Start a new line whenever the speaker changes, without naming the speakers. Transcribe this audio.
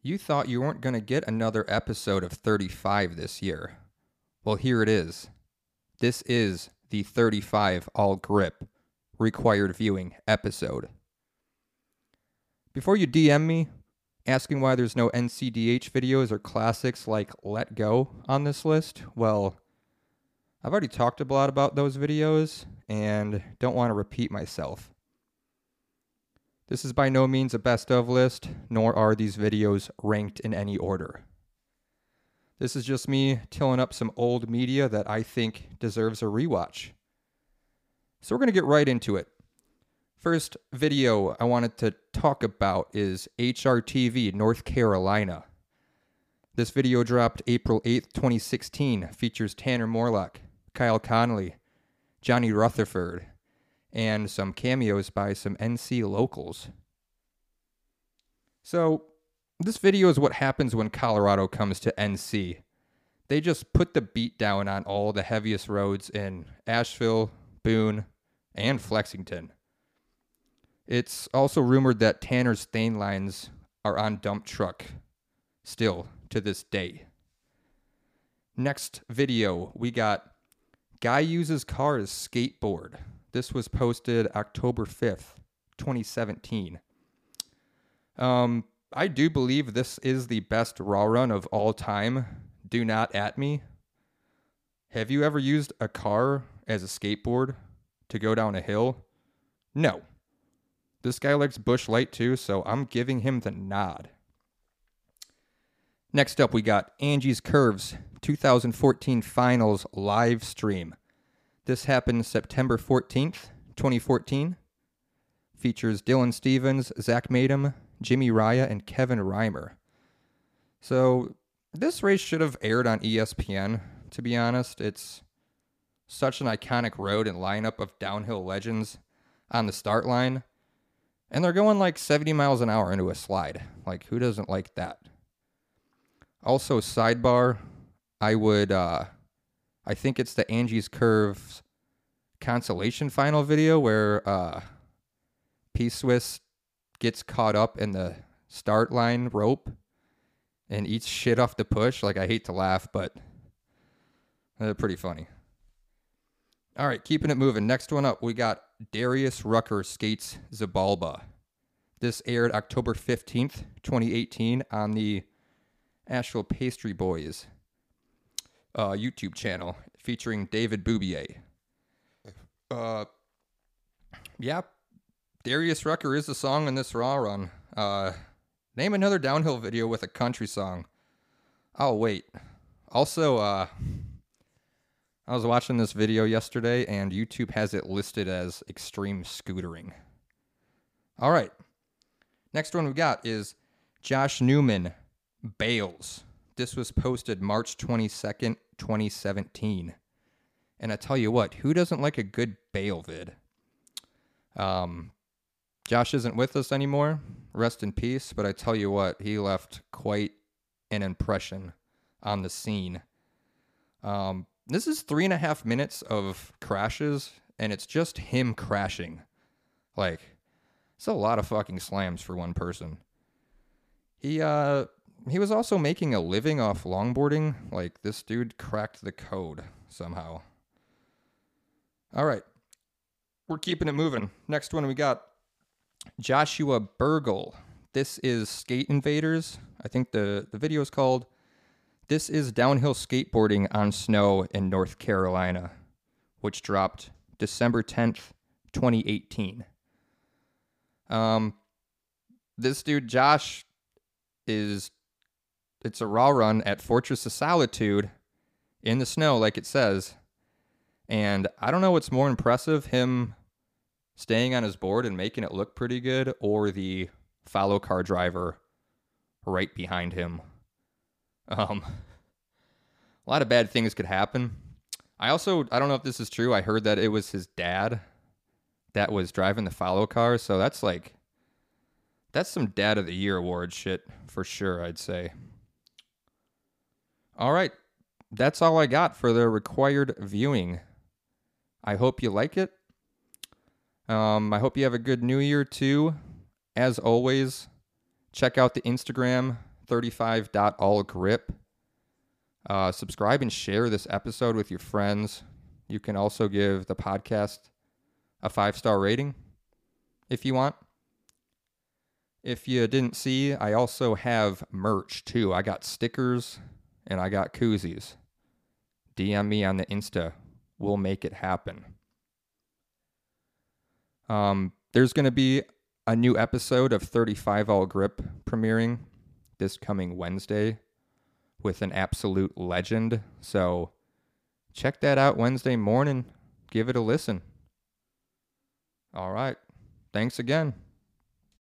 You thought you weren't going to get another episode of 35 this year. Well, here it is. This is the 35 all grip required viewing episode. Before you DM me asking why there's no NCDH videos or classics like Let Go on this list, well, I've already talked a lot about those videos and don't want to repeat myself. This is by no means a best of list, nor are these videos ranked in any order. This is just me tilling up some old media that I think deserves a rewatch. So we're going to get right into it. First video I wanted to talk about is HRTV North Carolina. This video dropped April 8th, 2016, features Tanner Morlock, Kyle Connolly, Johnny Rutherford, and some cameos by some NC locals. So, this video is what happens when Colorado comes to NC. They just put the beat down on all the heaviest roads in Asheville, Boone, and Flexington. It's also rumored that Tanner's stain lines are on dump truck still to this day. Next video, we got Guy uses car as skateboard. This was posted October 5th, 2017. Um, I do believe this is the best raw run of all time. Do not at me. Have you ever used a car as a skateboard to go down a hill? No. This guy likes Busch Light too, so I'm giving him the nod. Next up, we got Angie's Curves 2014 Finals live stream. This happened September 14th, 2014. Features Dylan Stevens, Zak Maytum, Jimmy Riha, and Kevin Reimer. So, this race should have aired on ESPN, to be honest. It's such an iconic road and lineup of downhill legends on the start line. And they're going like 70 miles an hour into a slide. Like, who doesn't like that? Also, sidebar, I would, uh, I think it's the Angie's Curves consolation final video where uh, P Swiss gets caught up in the start line rope and eats shit off the push. Like, I hate to laugh, but uh, pretty funny. All right, keeping it moving. Next one up, we got Darius Rucker skates Xibalba. This aired October 15th, 2018, on the Asheville Pastry Boys uh, YouTube channel featuring David Boubier. Uh, yeah, Darius Rucker is the song in this Raw run. Uh, name another downhill video with a country song. Oh, wait. Also, uh, I was watching this video yesterday and YouTube has it listed as extreme scootering. All right. Next one we got is Josh Neuman Bails. This was posted March 22nd, 2017. And I tell you what, who doesn't like a good bail vid? Um, Josh isn't with us anymore. Rest in peace. But I tell you what, he left quite an impression on the scene. Um, this is three and a half minutes of crashes, and it's just him crashing. Like, it's a lot of fucking slams for one person. He uh he was also making a living off longboarding. Like this dude cracked the code somehow. All right. We're keeping it moving. Next one we got Joshua Bergel. This is Skate Invaders. I think the, the video is called This is Downhill Skateboarding on Snow in North Carolina, which dropped December 10th, 2018. Um, this dude, Josh, is it's a raw run at Fortress of Solitude in the snow, like it says. And I don't know what's more impressive, him staying on his board and making it look pretty good, or the follow car driver right behind him. Um, a lot of bad things could happen. I also I don't know if this is true. I heard that it was his dad that was driving the follow car, so that's like that's some dad of the year award shit for sure, I'd say. All right. That's all I got for the required viewing. I hope you like it. Um, I hope you have a good new year too. As always, check out the Instagram, 35.allgrip. Uh, subscribe and share this episode with your friends. You can also give the podcast a five star rating if you want. If you didn't see, I also have merch too. I got stickers and I got koozies. DM me on the Insta. We'll make it happen. Um, there's going to be a new episode of 35 All Grip premiering this coming Wednesday with an absolute legend. So check that out Wednesday morning. Give it a listen. All right. Thanks again.